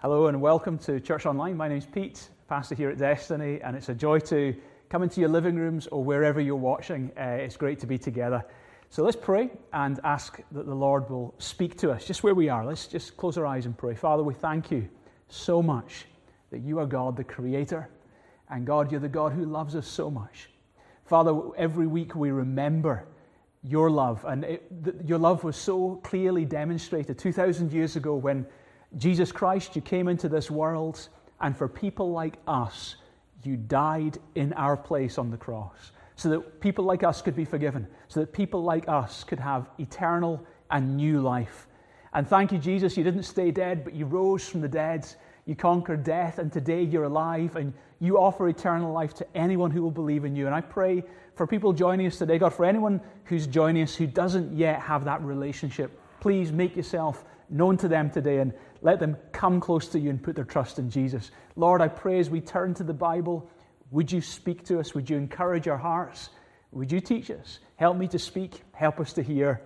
Hello and welcome to Church Online. My name's Pete, pastor here at Destiny, and it's a joy to come into your living rooms or wherever you're watching. Uh, it's great to be together. So let's pray and ask that the Lord will speak to us just where we are. Let's just close our eyes and pray. Father, we thank you so much that you are God, the Creator, and God, you're the God who loves us so much. Father, every week we remember your love, and it, the, your love was so clearly demonstrated 2,000 years ago when Jesus Christ, you came into this world, and for people like us, you died in our place on the cross so that people like us could be forgiven, so that people like us could have eternal and new life. And thank you, Jesus, you didn't stay dead, but you rose from the dead. You conquered death, and today you're alive, and you offer eternal life to anyone who will believe in you. And I pray for people joining us today, God, for anyone who's joining us who doesn't yet have that relationship, please make yourself known to them today and let them come close to you and put their trust in Jesus. Lord, I pray as we turn to the Bible, would you speak to us? Would you encourage our hearts? Would you teach us? Help me to speak. Help us to hear.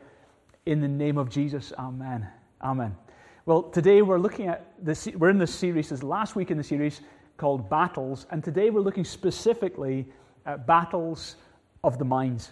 In the name of Jesus, Amen. Amen. Well, today we're looking at this, we're in this series, this last week in the series called Battles, and today we're looking specifically at battles of the mind.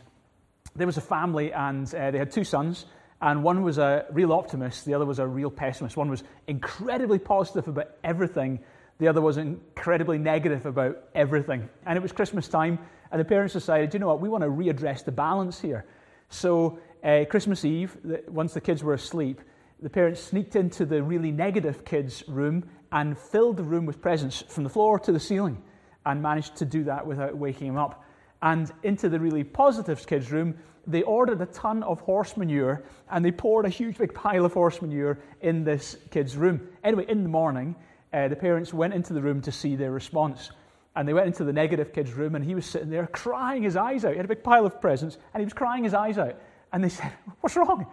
There was a family, and uh, they had two sons. And one was a real optimist, the other was a real pessimist. One was incredibly positive about everything, the other was incredibly negative about everything. And it was Christmas time, and the parents decided, you know what, we want to readdress the balance here. So, uh, Christmas Eve, once the kids were asleep, the parents sneaked into the really negative kids' room and filled the room with presents from the floor to the ceiling and managed to do that without waking them up. And into the really positive kids' room, they ordered a ton of horse manure and they poured a huge big pile of horse manure in this kid's room. Anyway, in the morning, uh, the parents went into the room to see their response. And they went into the negative kid's room and he was sitting there crying his eyes out. He had a big pile of presents and he was crying his eyes out. And they said, What's wrong?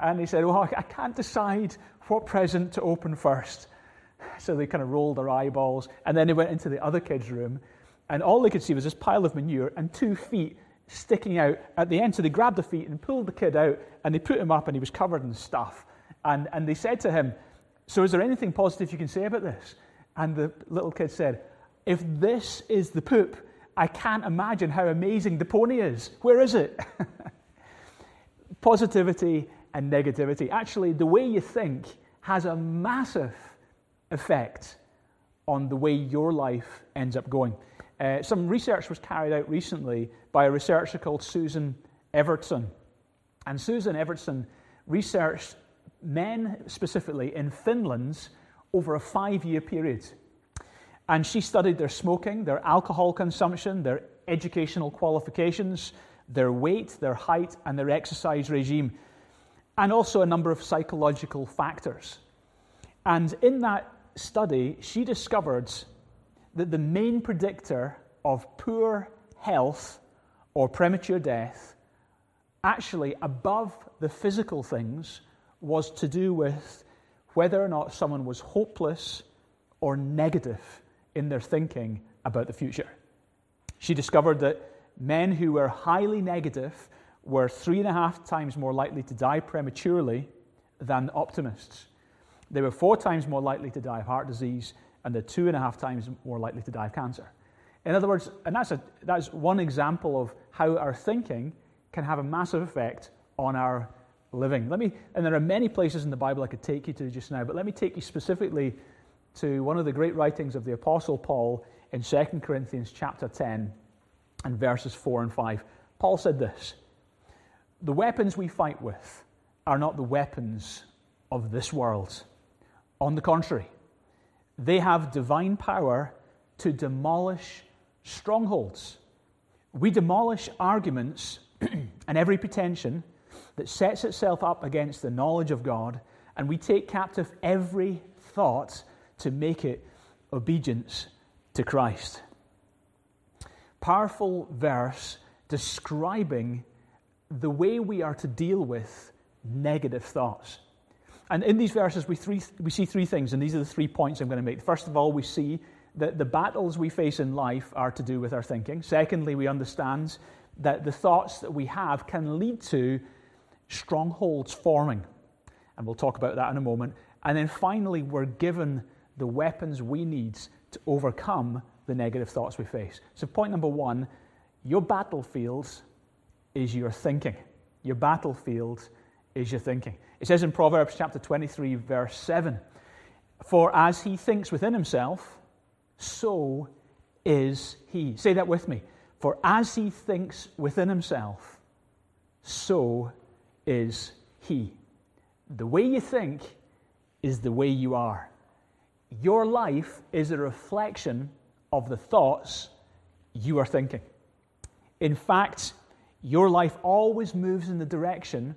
And he said, Well, I can't decide what present to open first. So they kind of rolled their eyeballs. And then they went into the other kid's room and all they could see was this pile of manure and two feet sticking out at the end. So they grabbed the feet and pulled the kid out, and they put him up, and he was covered in stuff. And, and they said to him, So is there anything positive you can say about this? And the little kid said, If this is the poop, I can't imagine how amazing the pony is. Where is it? Positivity and negativity. Actually, the way you think has a massive effect on the way your life ends up going. Uh, some research was carried out recently by a researcher called Susan Everson. And Susan Everson researched men specifically in Finland's over a five year period. And she studied their smoking, their alcohol consumption, their educational qualifications, their weight, their height, and their exercise regime, and also a number of psychological factors. And in that study, she discovered that the main predictor of poor health or premature death, actually above the physical things, was to do with whether or not someone was hopeless or negative in their thinking about the future. She discovered that men who were highly negative were three and a half times more likely to die prematurely than optimists. They were four times more likely to die of heart disease and they're two and a half times more likely to die of cancer. In other words, and that's, a, that's one example of how our thinking can have a massive effect on our living. Let me, and there are many places in the Bible I could take you to just now, but let me take you specifically to one of the great writings of the Apostle Paul in 2 Corinthians chapter 10 and verses 4 and 5. Paul said this The weapons we fight with are not the weapons of this world. On the contrary, they have divine power to demolish strongholds. We demolish arguments and every pretension that sets itself up against the knowledge of God, and we take captive every thought to make it obedience to Christ. Powerful verse describing the way we are to deal with negative thoughts. And in these verses, we, three, we see three things, and these are the three points I'm going to make. First of all, we see that the battles we face in life are to do with our thinking. Secondly, we understand that the thoughts that we have can lead to strongholds forming. And we'll talk about that in a moment. And then finally, we're given the weapons we need to overcome the negative thoughts we face. So, point number one your battlefield is your thinking. Your battlefield is your thinking. It says in Proverbs chapter 23, verse 7 For as he thinks within himself, so is he. Say that with me. For as he thinks within himself, so is he. The way you think is the way you are. Your life is a reflection of the thoughts you are thinking. In fact, your life always moves in the direction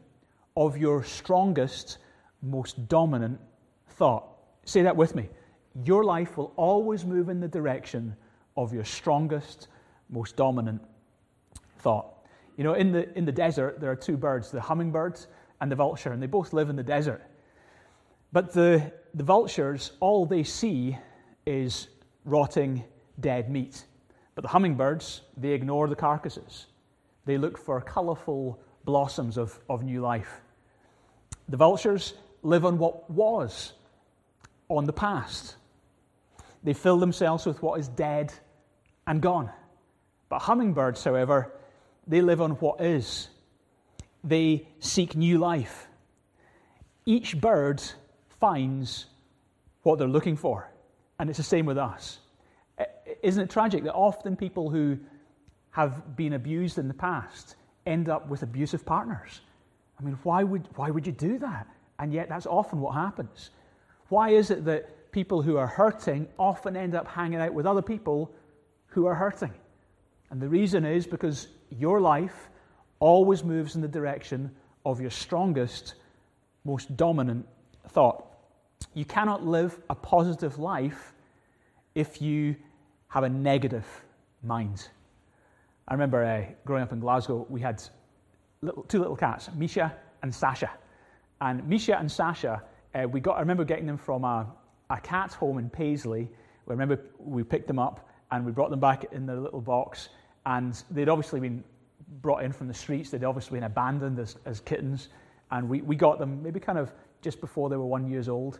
of your strongest, most dominant thought. Say that with me. Your life will always move in the direction of your strongest, most dominant thought. You know, in the, in the desert, there are two birds, the hummingbird and the vulture, and they both live in the desert. But the, the vultures, all they see is rotting dead meat. But the hummingbirds, they ignore the carcasses. They look for colourful blossoms of, of new life. The vultures live on what was, on the past. They fill themselves with what is dead and gone. But hummingbirds, however, they live on what is. They seek new life. Each bird finds what they're looking for. And it's the same with us. Isn't it tragic that often people who have been abused in the past end up with abusive partners? I mean, why would, why would you do that? And yet, that's often what happens. Why is it that people who are hurting often end up hanging out with other people who are hurting? And the reason is because your life always moves in the direction of your strongest, most dominant thought. You cannot live a positive life if you have a negative mind. I remember uh, growing up in Glasgow, we had little, two little cats, Misha and Sasha. And Misha and Sasha, uh, we got, I remember getting them from a, a cat home in Paisley. I remember we picked them up and we brought them back in their little box. And they'd obviously been brought in from the streets. They'd obviously been abandoned as, as kittens. And we, we got them maybe kind of just before they were one years old.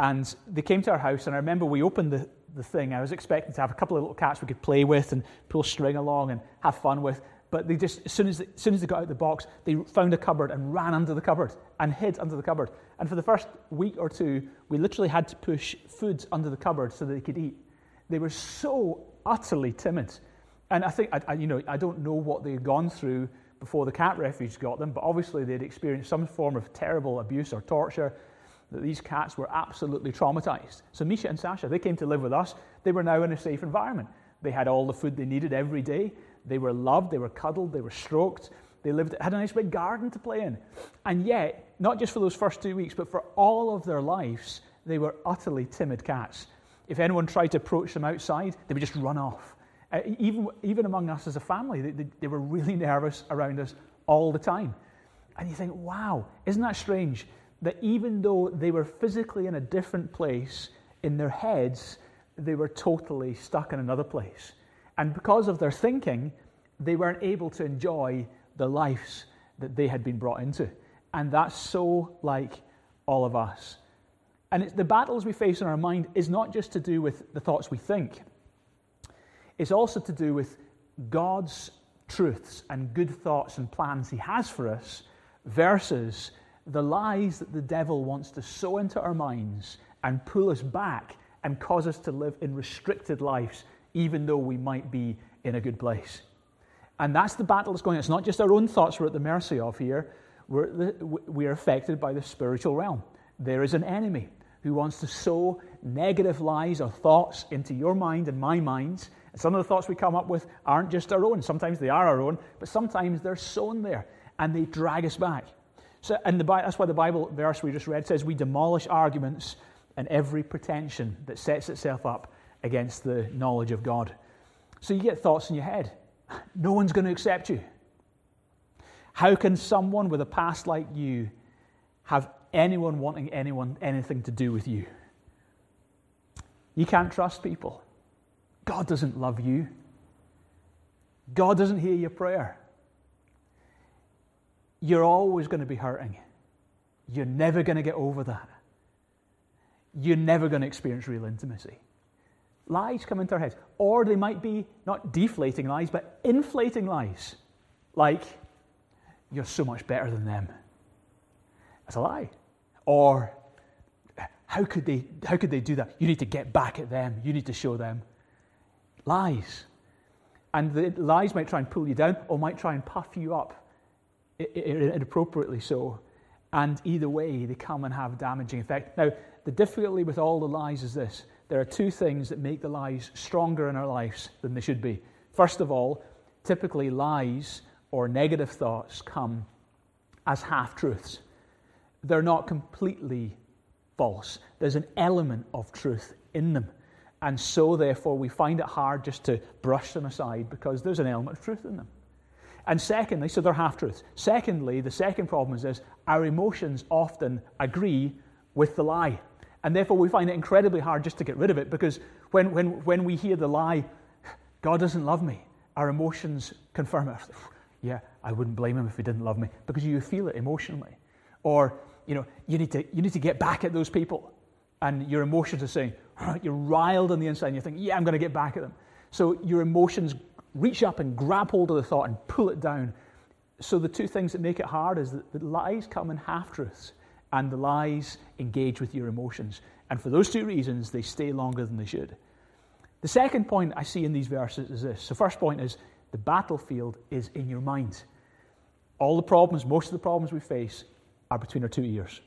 And they came to our house, and I remember we opened the, the thing. I was expecting to have a couple of little cats we could play with and pull string along and have fun with. But they just, as soon as, they, as soon as they got out the box, they found a cupboard and ran under the cupboard and hid under the cupboard. And for the first week or two, we literally had to push food under the cupboard so that they could eat. They were so utterly timid. And I think, I, I, you know, I don't know what they had gone through before the cat refuge got them, but obviously they'd experienced some form of terrible abuse or torture. That these cats were absolutely traumatized. So Misha and Sasha, they came to live with us. They were now in a safe environment. They had all the food they needed every day. They were loved, they were cuddled, they were stroked. They lived, had a nice big garden to play in. And yet, not just for those first two weeks, but for all of their lives, they were utterly timid cats. If anyone tried to approach them outside, they would just run off. Uh, even, even among us as a family, they, they, they were really nervous around us all the time. And you think, wow, isn't that strange? That even though they were physically in a different place, in their heads, they were totally stuck in another place. And because of their thinking, they weren't able to enjoy the lives that they had been brought into. And that's so like all of us. And the battles we face in our mind is not just to do with the thoughts we think, it's also to do with God's truths and good thoughts and plans He has for us versus the lies that the devil wants to sow into our minds and pull us back and cause us to live in restricted lives even though we might be in a good place. And that's the battle that's going on. It's not just our own thoughts we're at the mercy of here, we're, we're affected by the spiritual realm. There is an enemy who wants to sow negative lies or thoughts into your mind and my minds. And some of the thoughts we come up with aren't just our own. Sometimes they are our own, but sometimes they're sown there and they drag us back. So, and the, that's why the Bible verse we just read says we demolish arguments and every pretension that sets itself up against the knowledge of God. So you get thoughts in your head. No one's going to accept you. How can someone with a past like you have anyone wanting anyone anything to do with you? You can't trust people. God doesn't love you. God doesn't hear your prayer. You're always going to be hurting. You're never going to get over that. you're never going to experience real intimacy. Lies come into our heads. Or they might be not deflating lies, but inflating lies. Like, you're so much better than them. That's a lie. Or, how could they, how could they do that? You need to get back at them. You need to show them. Lies. And the lies might try and pull you down or might try and puff you up inappropriately so. And either way, they come and have damaging effect. Now, the difficulty with all the lies is this there are two things that make the lies stronger in our lives than they should be. First of all, typically lies or negative thoughts come as half truths. They're not completely false, there's an element of truth in them. And so, therefore, we find it hard just to brush them aside because there's an element of truth in them. And secondly, so they're half truths. Secondly, the second problem is this our emotions often agree with the lie. And therefore, we find it incredibly hard just to get rid of it because when, when, when we hear the lie, God doesn't love me, our emotions confirm it. Yeah, I wouldn't blame him if he didn't love me because you feel it emotionally. Or, you know, you need to, you need to get back at those people. And your emotions are saying, you're riled on the inside and you think, yeah, I'm going to get back at them. So your emotions reach up and grab hold of the thought and pull it down. So the two things that make it hard is that the lies come in half truths and the lies engage with your emotions. And for those two reasons, they stay longer than they should. The second point I see in these verses is this. The first point is the battlefield is in your mind. All the problems, most of the problems we face, are between our two ears.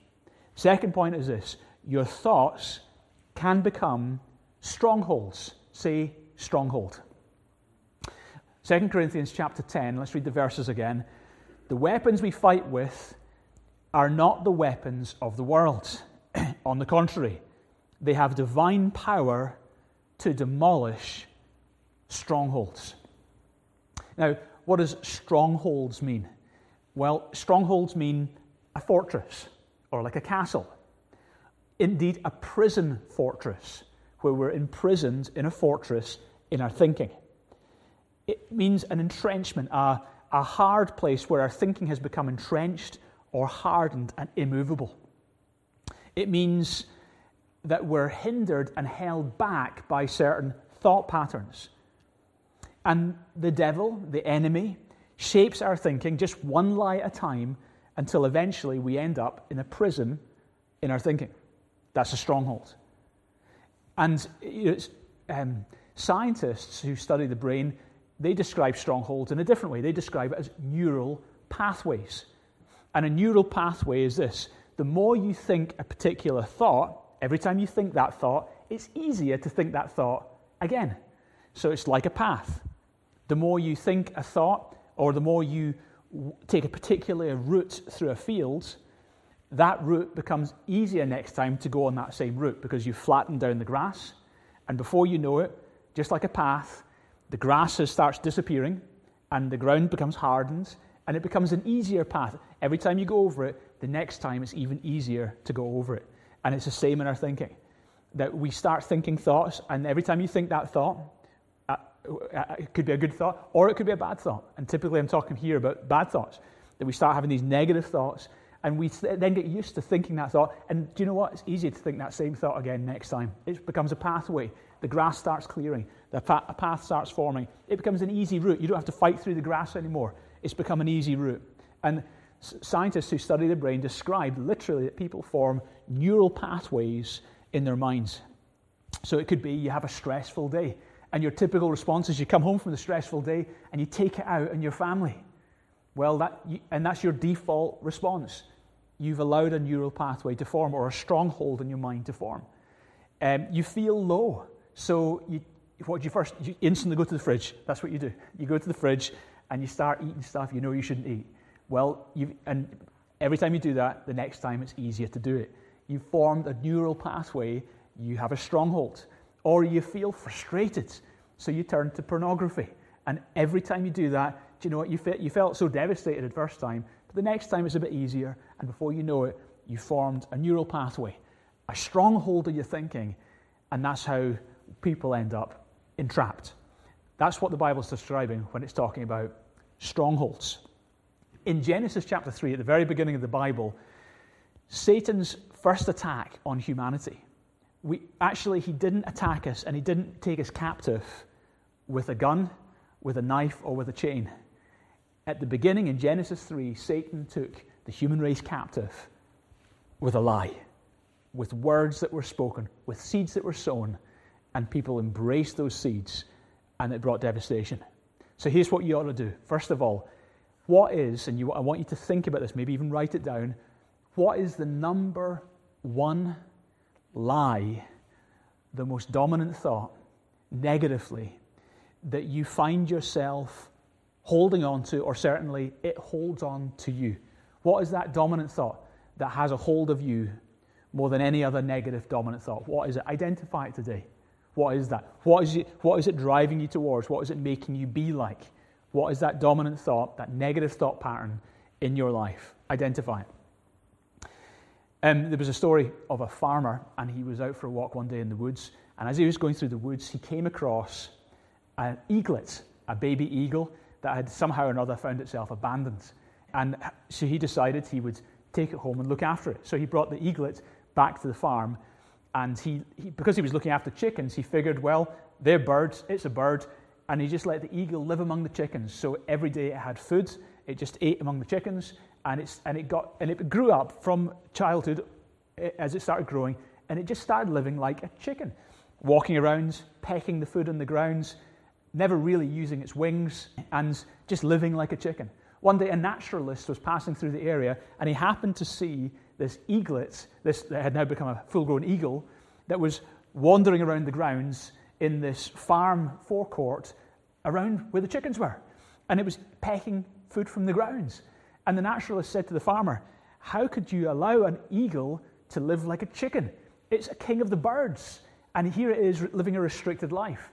Second point is this your thoughts can become strongholds. Say, stronghold. 2 Corinthians chapter 10, let's read the verses again. The weapons we fight with are not the weapons of the world. On the contrary, they have divine power to demolish strongholds. Now, what does strongholds mean? Well, strongholds mean a fortress or like a castle. Indeed, a prison fortress where we're imprisoned in a fortress in our thinking. It means an entrenchment, a, a hard place where our thinking has become entrenched or hardened and immovable. It means that we're hindered and held back by certain thought patterns. And the devil, the enemy, shapes our thinking just one lie at a time until eventually we end up in a prison in our thinking. That's a stronghold. And um, scientists who study the brain, they describe strongholds in a different way. They describe it as neural pathways. And a neural pathway is this the more you think a particular thought, every time you think that thought, it's easier to think that thought again. So it's like a path. The more you think a thought, or the more you take a particular route through a field, that route becomes easier next time to go on that same route because you flatten down the grass. And before you know it, just like a path, the grass starts disappearing and the ground becomes hardened and it becomes an easier path. Every time you go over it, the next time it's even easier to go over it. And it's the same in our thinking. That we start thinking thoughts, and every time you think that thought, uh, uh, it could be a good thought or it could be a bad thought. And typically, I'm talking here about bad thoughts. That we start having these negative thoughts, and we then get used to thinking that thought. And do you know what? It's easier to think that same thought again next time. It becomes a pathway. The grass starts clearing, the path starts forming. It becomes an easy route. You don't have to fight through the grass anymore it's become an easy route. And scientists who study the brain describe literally that people form neural pathways in their minds. So it could be you have a stressful day, and your typical response is you come home from the stressful day and you take it out on your family. Well, that, and that's your default response. You've allowed a neural pathway to form or a stronghold in your mind to form. Um, you feel low, so you, what do you first? You instantly go to the fridge. That's what you do. You go to the fridge and you start eating stuff you know you shouldn't eat. Well, you and every time you do that, the next time it's easier to do it. You've formed a neural pathway, you have a stronghold, or you feel frustrated, so you turn to pornography. And every time you do that, do you know what? You, felt, you felt so devastated at first time, but the next time it's a bit easier, and before you know it, you formed a neural pathway, a stronghold of your thinking, and that's how people end up entrapped. That's what the Bible's describing when it's talking about strongholds. In Genesis chapter 3, at the very beginning of the Bible, Satan's first attack on humanity we, actually, he didn't attack us and he didn't take us captive with a gun, with a knife, or with a chain. At the beginning in Genesis 3, Satan took the human race captive with a lie, with words that were spoken, with seeds that were sown, and people embraced those seeds and it brought devastation. So here's what you ought to do. First of all, what is, and you, I want you to think about this, maybe even write it down, what is the number one lie, the most dominant thought, negatively, that you find yourself holding on to, or certainly it holds on to you? What is that dominant thought that has a hold of you more than any other negative dominant thought? What is it? Identify it today. What is that? What is, it, what is it driving you towards? What is it making you be like? What is that dominant thought, that negative thought pattern in your life? Identify it. Um, there was a story of a farmer, and he was out for a walk one day in the woods. And as he was going through the woods, he came across an eaglet, a baby eagle that had somehow or another found itself abandoned. And so he decided he would take it home and look after it. So he brought the eaglet back to the farm. And he, he, because he was looking after chickens, he figured, well, they're birds, it's a bird. And he just let the eagle live among the chickens. So every day it had food, it just ate among the chickens and, it's, and, it got, and it grew up from childhood eh, as it started growing, and it just started living like a chicken, walking around, pecking the food on the grounds, never really using its wings, and just living like a chicken. One day, a naturalist was passing through the area, and he happened to see this eaglet, this that had now become a full grown eagle, that was wandering around the grounds in this farm forecourt around where the chickens were. And it was pecking food from the grounds. And the naturalist said to the farmer, How could you allow an eagle to live like a chicken? It's a king of the birds. And here it is living a restricted life.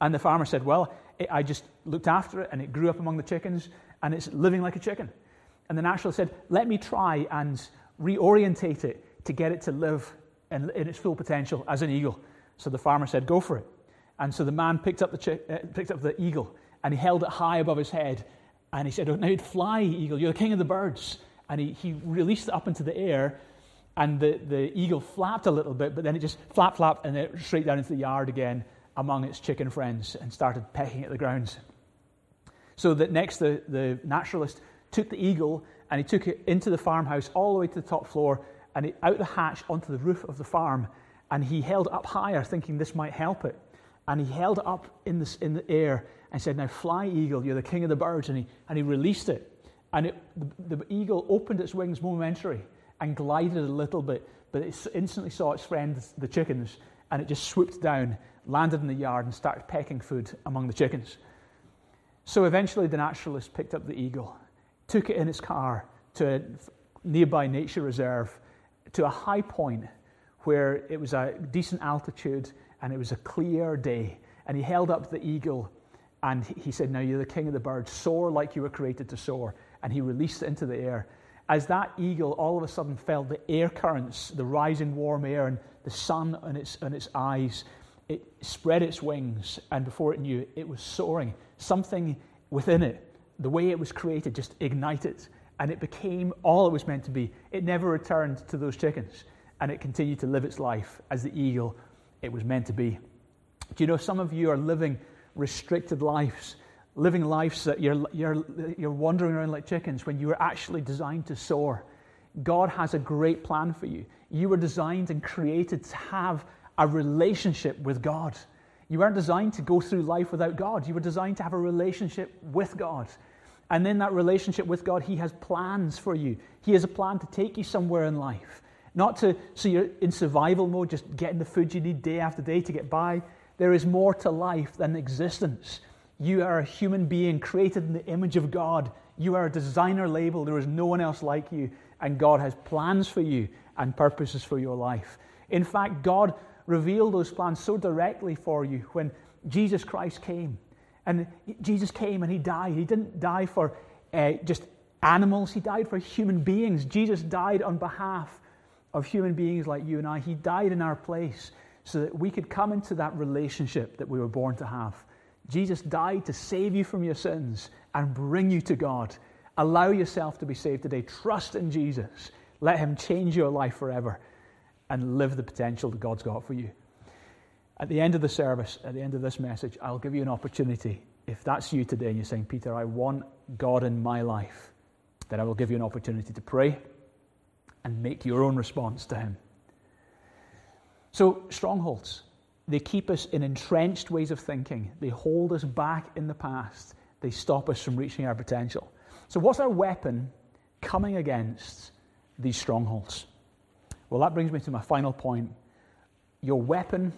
And the farmer said, Well, I just looked after it and it grew up among the chickens and it's living like a chicken. And the naturalist said, Let me try and reorientate it to get it to live in, in its full potential as an eagle. So the farmer said, Go for it. And so the man picked up the, chi- uh, picked up the eagle and he held it high above his head and he said, oh, Now you'd fly, eagle, you're the king of the birds. And he, he released it up into the air, and the, the eagle flapped a little bit, but then it just flap, flap, and it straight down into the yard again among its chicken friends and started pecking at the grounds. So that next, the, the naturalist took the eagle and he took it into the farmhouse all the way to the top floor and out the hatch onto the roof of the farm. And he held it up higher, thinking this might help it. And he held it up in the, in the air and said, Now fly, eagle, you're the king of the birds. And he, and he released it. And it, the, the, eagle opened its wings momentarily and glided a little bit, but it instantly saw its friends, the chickens, and it just swooped down, landed in the yard, and started pecking food among the chickens. So eventually, the naturalist picked up the eagle, took it in its car to a nearby nature reserve, to a high point where it was a decent altitude and it was a clear day. And he held up the eagle and he said, Now you're the king of the birds, soar like you were created to soar. And he released it into the air. As that eagle all of a sudden felt the air currents, the rising warm air, and the sun on its, on its eyes, it spread its wings, and before it knew, it was soaring. Something within it, the way it was created, just ignited, and it became all it was meant to be. It never returned to those chickens, and it continued to live its life as the eagle it was meant to be. Do you know some of you are living restricted lives, living lives that you're, you're, you're wandering around like chickens when you were actually designed to soar. God has a great plan for you. You were designed and created to have a relationship with God. You weren't designed to go through life without God. You were designed to have a relationship with God. And in that relationship with God, He has plans for you. He has a plan to take you somewhere in life. Not to, so you're in survival mode, just getting the food you need day after day to get by. There is more to life than existence. You are a human being created in the image of God. You are a designer label. There is no one else like you. And God has plans for you and purposes for your life. In fact, God revealed those plans so directly for you when Jesus Christ came. And Jesus came and he died. He didn't die for uh, just animals, he died for human beings. Jesus died on behalf of human beings like you and I. He died in our place so that we could come into that relationship that we were born to have. Jesus died to save you from your sins and bring you to God. Allow yourself to be saved today. Trust in Jesus. Let Him change your life forever. and live the potential that God's got for you. At the end of the service, at the end of this message, I'll give you an opportunity. If that's you today and you're saying, Peter, I want God in my life, then I will give you an opportunity to pray and make your own response to Him. So, strongholds, they keep us in entrenched ways of thinking, they hold us back in the past, they stop us from reaching our potential. So, what's our weapon coming against these strongholds? Well, that brings me to my final point. Your weapon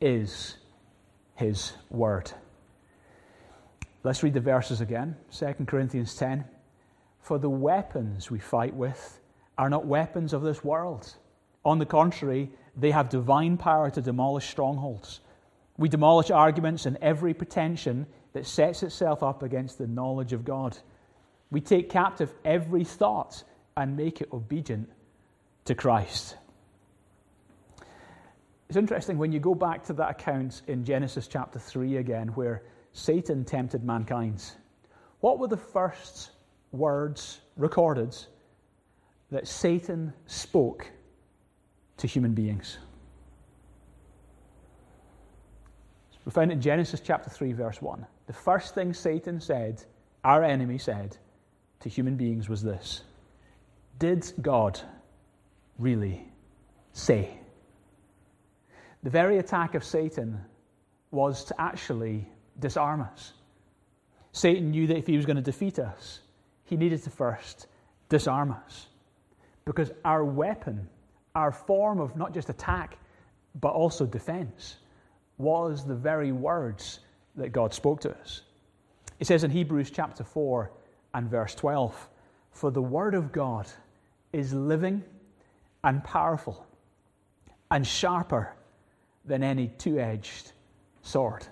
is his word. Let's read the verses again. 2 Corinthians 10. For the weapons we fight with are not weapons of this world. On the contrary, they have divine power to demolish strongholds. We demolish arguments and every pretension that sets itself up against the knowledge of God. We take captive every thought and make it obedient to Christ. It's interesting when you go back to that account in Genesis chapter 3 again, where Satan tempted mankind. What were the first words recorded that Satan spoke to human beings? We find in Genesis chapter 3, verse 1. The first thing Satan said, our enemy said, to human beings was this Did God really say? The very attack of Satan was to actually disarm us. Satan knew that if he was going to defeat us, he needed to first disarm us. Because our weapon, our form of not just attack, but also defense, was the very words that God spoke to us. It says in Hebrews chapter 4 and verse 12 For the word of God is living and powerful and sharper than any two edged sword.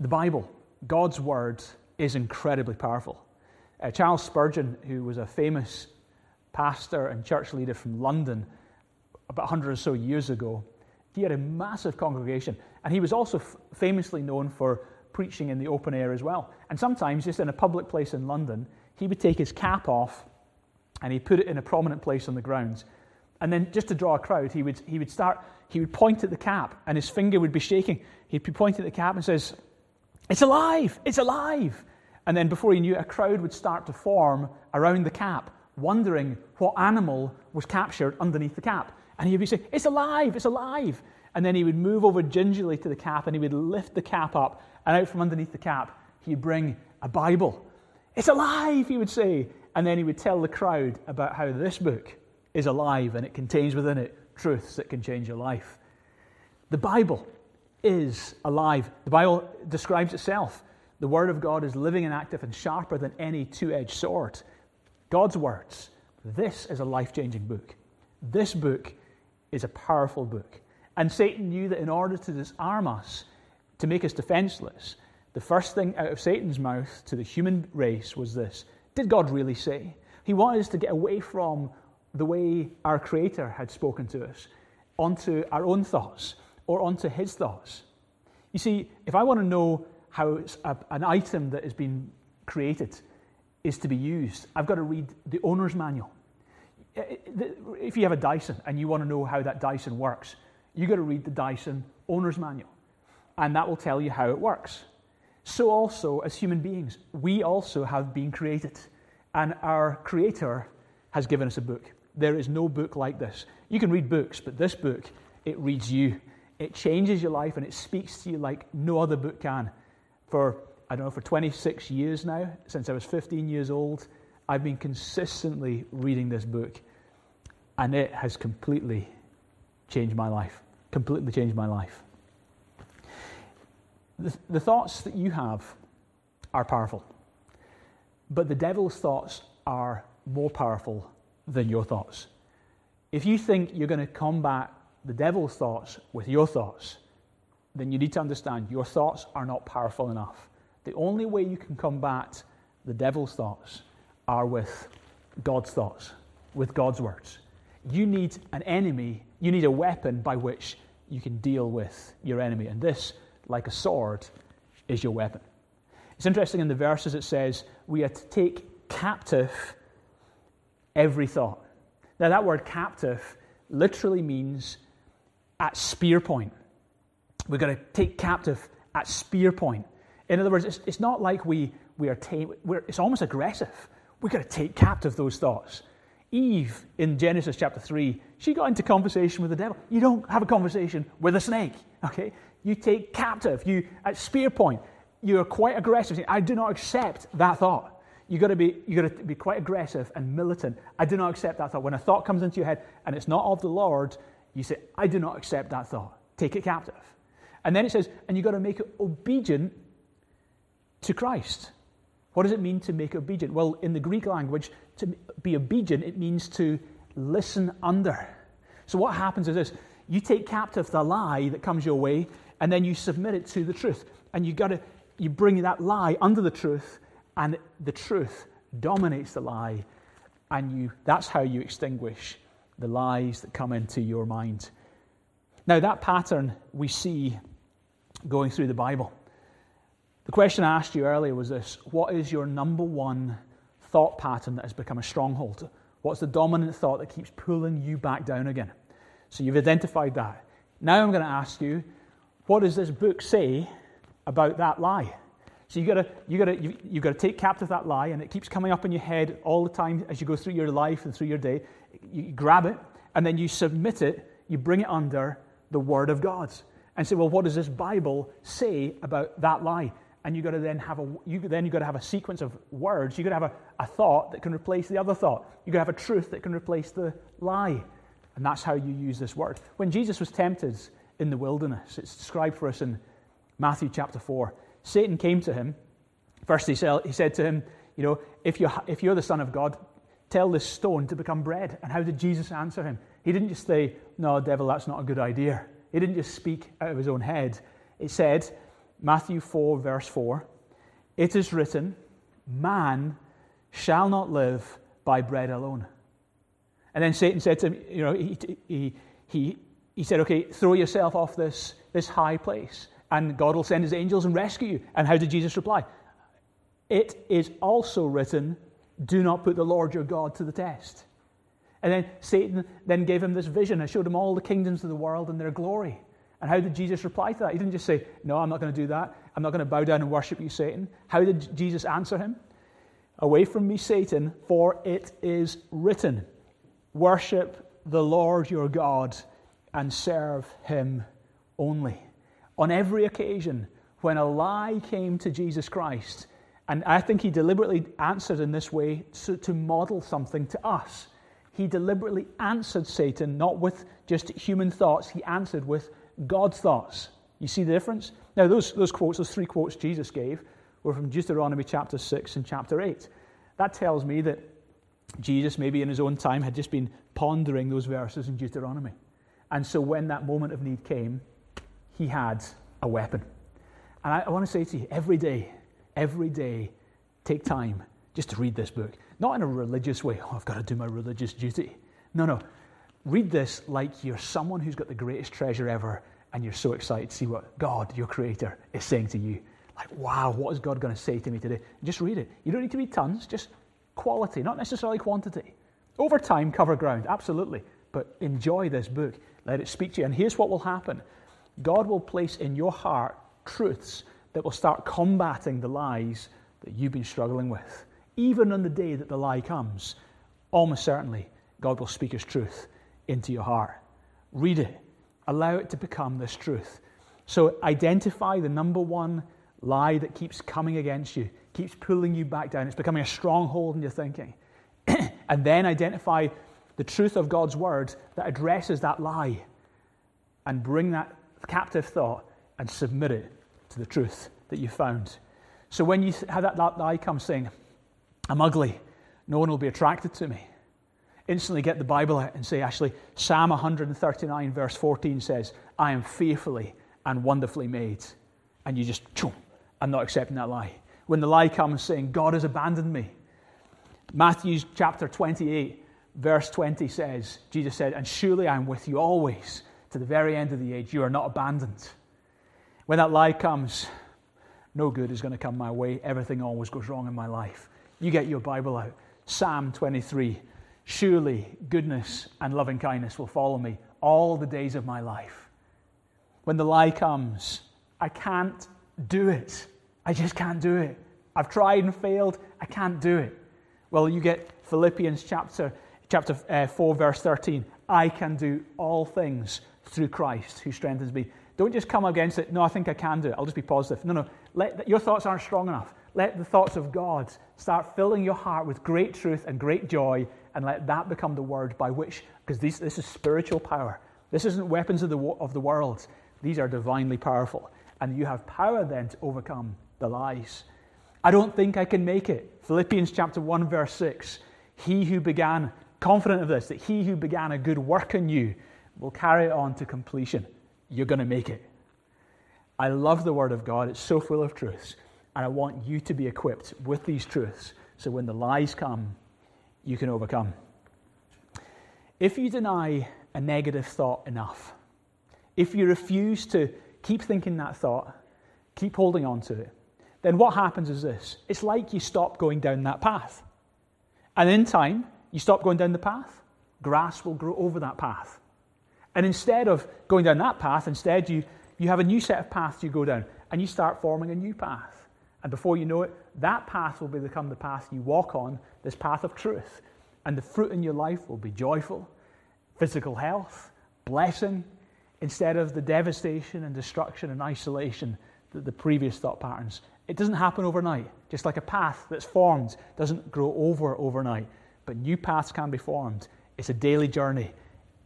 The Bible, God's Word, is incredibly powerful. Uh, Charles Spurgeon, who was a famous pastor and church leader from London about 100 or so years ago, he had a massive congregation. And he was also f- famously known for preaching in the open air as well. And sometimes, just in a public place in London, he would take his cap off and he put it in a prominent place on the grounds. And then, just to draw a crowd, he would, he would start he would point at the cap and his finger would be shaking. He'd be pointing at the cap and says, It's alive! It's alive! And then before he knew it, a crowd would start to form around the cap, wondering what animal was captured underneath the cap. And he would be saying, It's alive! It's alive! And then he would move over gingerly to the cap and he would lift the cap up. And out from underneath the cap, he'd bring a Bible. It's alive, he would say. And then he would tell the crowd about how this book is alive and it contains within it truths that can change your life. The Bible is alive. The Bible describes itself. The Word of God is living and active and sharper than any two edged sword. God's words. This is a life changing book. This book is a powerful book. And Satan knew that in order to disarm us, to make us defenseless, the first thing out of Satan's mouth to the human race was this Did God really say? He wanted us to get away from the way our Creator had spoken to us onto our own thoughts or onto His thoughts. You see, if I want to know how a, an item that has been created is to be used, I've got to read the owner's manual. Eh, eh, if you have a Dyson and you want to know how that Dyson works, you've got to read the Dyson owner's manual, and that will tell you how it works. So, also, as human beings, we also have been created, and our Creator has given us a book. There is no book like this. You can read books, but this book, it reads you. It changes your life and it speaks to you like no other book can. For, I don't know, for 26 years now, since I was 15 years old, I've been consistently reading this book. And it has completely changed my life. Completely changed my life. The, the thoughts that you have are powerful, but the devil's thoughts are more powerful than your thoughts. If you think you're going to combat the devil's thoughts with your thoughts, then you need to understand your thoughts are not powerful enough. The only way you can combat the devil's thoughts are with God's thoughts, with God's words. You need an enemy, you need a weapon by which you can deal with your enemy. And this, like a sword, is your weapon. It's interesting in the verses it says, we are to take captive every thought. Now, that word captive literally means at spear point. We've got to take captive at spear point. In other words, it's, it's not like we, we are tame, we're, it's almost aggressive. We've got to take captive those thoughts. Eve in Genesis chapter 3, she got into conversation with the devil. You don't have a conversation with a snake, okay? You take captive, you at spear point, you're quite aggressive. I do not accept that thought. You've got, to be, you've got to be quite aggressive and militant. I do not accept that thought. When a thought comes into your head and it's not of the Lord, you say, I do not accept that thought. Take it captive. And then it says, and you've got to make it obedient to Christ. What does it mean to make obedient? Well, in the Greek language, to be obedient, it means to listen under. So what happens is this you take captive the lie that comes your way, and then you submit it to the truth. And you've got to you bring that lie under the truth, and the truth dominates the lie, and you that's how you extinguish the lies that come into your mind. Now that pattern we see going through the Bible. The question I asked you earlier was this What is your number one thought pattern that has become a stronghold? What's the dominant thought that keeps pulling you back down again? So you've identified that. Now I'm going to ask you, what does this book say about that lie? So you've got to, you've got to, you've got to take captive that lie, and it keeps coming up in your head all the time as you go through your life and through your day. You grab it, and then you submit it, you bring it under the Word of God. And say, well, what does this Bible say about that lie? and you've got to then have a you then you've got to have a sequence of words you've got to have a, a thought that can replace the other thought you've got to have a truth that can replace the lie and that's how you use this word when jesus was tempted in the wilderness it's described for us in matthew chapter 4 satan came to him. First he said, to him you know if you're, if you're the son of god tell this stone to become bread. And how did jesus answer him? He didn't just say no devil that's not a good idea. He didn't just speak out of his own head. It said Matthew 4, verse 4 It is written, Man shall not live by bread alone. And then Satan said to him, you know, he, he, he, he said, okay, throw yourself off this, this high place, and God will send his angels and rescue you. And how did Jesus reply? It is also written, do not put the Lord your God to the test. And then Satan then gave him this vision and showed him all the kingdoms of the world and their glory. And how did Jesus reply to that? He didn't just say, No, I'm not going to do that. I'm not going to bow down and worship you, Satan. How did Jesus answer him? Away from me, Satan, for it is written, Worship the Lord your God and serve him only. On every occasion, when a lie came to Jesus Christ, and I think he deliberately answered in this way to, to model something to us. He deliberately answered Satan not with just human thoughts, he answered with God's thoughts. You see the difference? Now, those, those quotes, those three quotes Jesus gave, were from Deuteronomy chapter 6 and chapter 8. That tells me that Jesus, maybe in his own time, had just been pondering those verses in Deuteronomy. And so when that moment of need came, he had a weapon. And I, I want to say to you, every day, every day, take time just to read this book. Not in a religious way, oh, I've got to do my religious duty. No, no. Read this like you're someone who's got the greatest treasure ever and you're so excited to see what God, your creator, is saying to you. Like, wow, what is God going to say to me today? Just read it. You don't need to read tons, just quality, not necessarily quantity. Over time, cover ground, absolutely. But enjoy this book. Let it speak to you. And here's what will happen God will place in your heart truths that will start combating the lies that you've been struggling with. Even on the day that the lie comes, almost certainly, God will speak His truth into your heart. Read it. Allow it to become this truth. So identify the number one lie that keeps coming against you, keeps pulling you back down. It's becoming a stronghold in your thinking. and then identify the truth of God's word that addresses that lie and bring that captive thought and submit it to the truth that you found. So when you have that, that lie come saying, I'm ugly, no one will be attracted to me instantly get the Bible out and say, actually, Psalm 139, verse 14 says, I am fearfully and wonderfully made. And you just, I'm not accepting that lie. When the lie comes saying, God has abandoned me. Matthew chapter 28, verse 20 says, Jesus said, And surely I am with you always to the very end of the age. You are not abandoned. When that lie comes, no good is going to come my way. Everything always goes wrong in my life. You get your Bible out. Psalm 23, Surely goodness and loving kindness will follow me all the days of my life. When the lie comes, I can't do it. I just can't do it. I've tried and failed. I can't do it. Well, you get Philippians chapter, chapter uh, 4, verse 13. I can do all things through Christ who strengthens me. Don't just come against it. No, I think I can do it. I'll just be positive. No, no. Let, your thoughts aren't strong enough. Let the thoughts of God start filling your heart with great truth and great joy, and let that become the word by which, because this, this is spiritual power. This isn't weapons of the, of the world. These are divinely powerful. And you have power then to overcome the lies. I don't think I can make it. Philippians chapter 1, verse 6. He who began, confident of this, that he who began a good work in you will carry it on to completion. You're going to make it. I love the Word of God. It's so full of truths. And I want you to be equipped with these truths so when the lies come, you can overcome. If you deny a negative thought enough, if you refuse to keep thinking that thought, keep holding on to it, then what happens is this it's like you stop going down that path. And in time, you stop going down the path, grass will grow over that path. And instead of going down that path, instead you, you have a new set of paths you go down and you start forming a new path. And before you know it, that path will become the path you walk on, this path of truth. And the fruit in your life will be joyful, physical health, blessing, instead of the devastation and destruction and isolation that the previous thought patterns. It doesn't happen overnight. Just like a path that's formed doesn't grow over overnight, but new paths can be formed. It's a daily journey.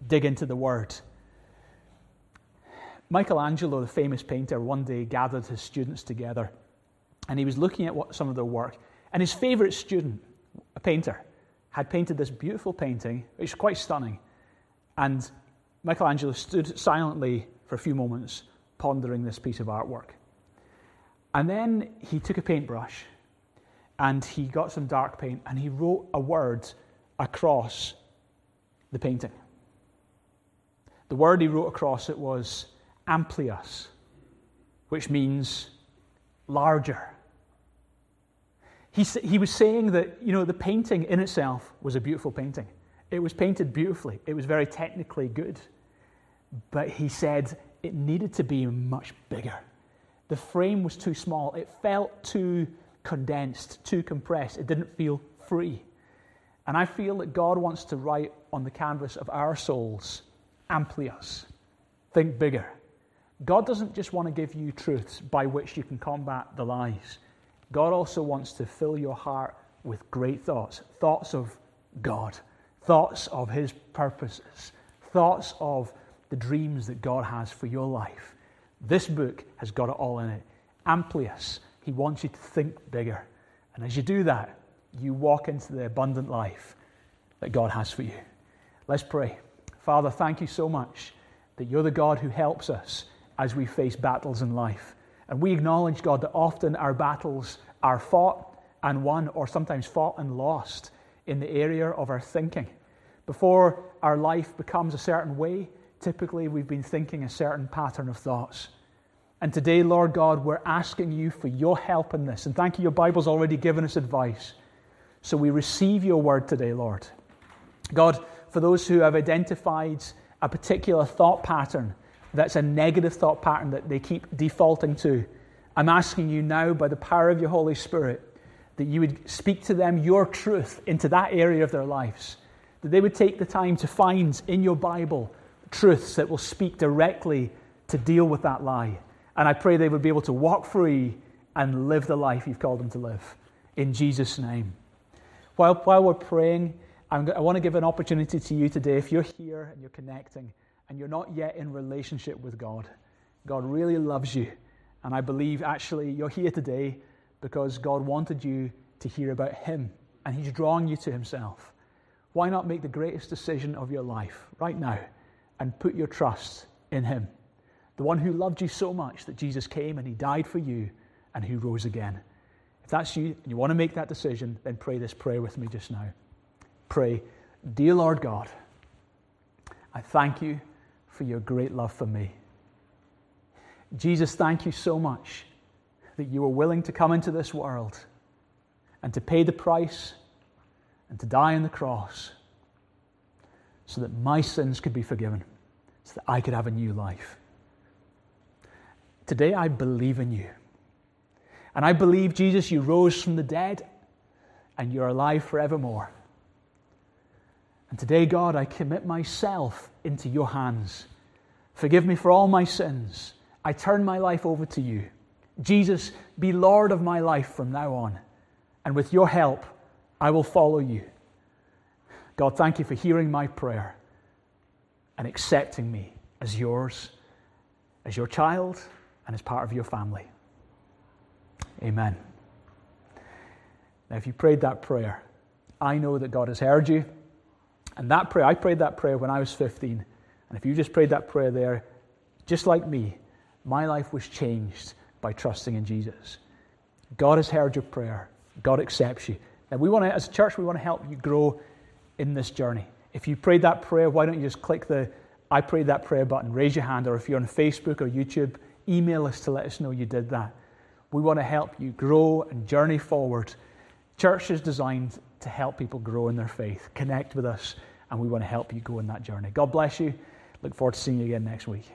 Dig into the Word. Michelangelo, the famous painter, one day gathered his students together and he was looking at what, some of their work. And his favorite student, a painter, had painted this beautiful painting, which is quite stunning. And Michelangelo stood silently for a few moments, pondering this piece of artwork. And then he took a paintbrush and he got some dark paint and he wrote a word across the painting. The word he wrote across it was amplius, which means larger. He, he was saying that, you know, the painting in itself was a beautiful painting. It was painted beautifully. It was very technically good. But he said it needed to be much bigger. The frame was too small. It felt too condensed, too compressed. It didn't feel free. And I feel that God wants to write on the canvas of our souls, amplius. Think bigger. God doesn't just want to give you truths by which you can combat the lies. God also wants to fill your heart with great thoughts thoughts of God, thoughts of His purposes, thoughts of the dreams that God has for your life. This book has got it all in it. Amplius, He wants you to think bigger. And as you do that, you walk into the abundant life that God has for you. Let's pray. Father, thank you so much that you're the God who helps us as we face battles in life. And we acknowledge, God, that often our battles are fought and won, or sometimes fought and lost in the area of our thinking. Before our life becomes a certain way, typically we've been thinking a certain pattern of thoughts. And today, Lord God, we're asking you for your help in this. And thank you, your Bible's already given us advice. So we receive your word today, Lord. God, for those who have identified a particular thought pattern that's a negative thought pattern that they keep defaulting to. I'm asking you now, by the power of your Holy Spirit, that you would speak to them your truth into that area of their lives. That they would take the time to find in your Bible truths that will speak directly to deal with that lie. And I pray they would be able to walk free and live the life you've called them to live. In Jesus' name. While, while we're praying, I'm, i want to give an opportunity to you today. If you're here and you're connecting, and you're not yet in relationship with God, God really loves you. And I believe actually you're here today because God wanted you to hear about Him and He's drawing you to Himself. Why not make the greatest decision of your life right now and put your trust in Him? The one who loved you so much that Jesus came and He died for you and who rose again. If that's you and you want to make that decision, then pray this prayer with me just now. Pray, Dear Lord God, I thank you for your great love for me. Jesus, thank you so much that you were willing to come into this world and to pay the price and to die on the cross so that my sins could be forgiven, so that I could have a new life. Today I believe in you. And I believe, Jesus, you rose from the dead and you're alive forevermore. And today, God, I commit myself into your hands. Forgive me for all my sins. I turn my life over to you. Jesus, be Lord of my life from now on. And with your help, I will follow you. God, thank you for hearing my prayer and accepting me as yours, as your child, and as part of your family. Amen. Now, if you prayed that prayer, I know that God has heard you. And that prayer, I prayed that prayer when I was 15. And if you just prayed that prayer there, just like me, my life was changed by trusting in Jesus. God has heard your prayer. God accepts you. Now, we want to, as a church, we want to help you grow in this journey. If you prayed that prayer, why don't you just click the I prayed that prayer button, raise your hand, or if you're on Facebook or YouTube, email us to let us know you did that. We want to help you grow and journey forward. Church is designed to help people grow in their faith. Connect with us, and we want to help you go in that journey. God bless you. Look forward to seeing you again next week.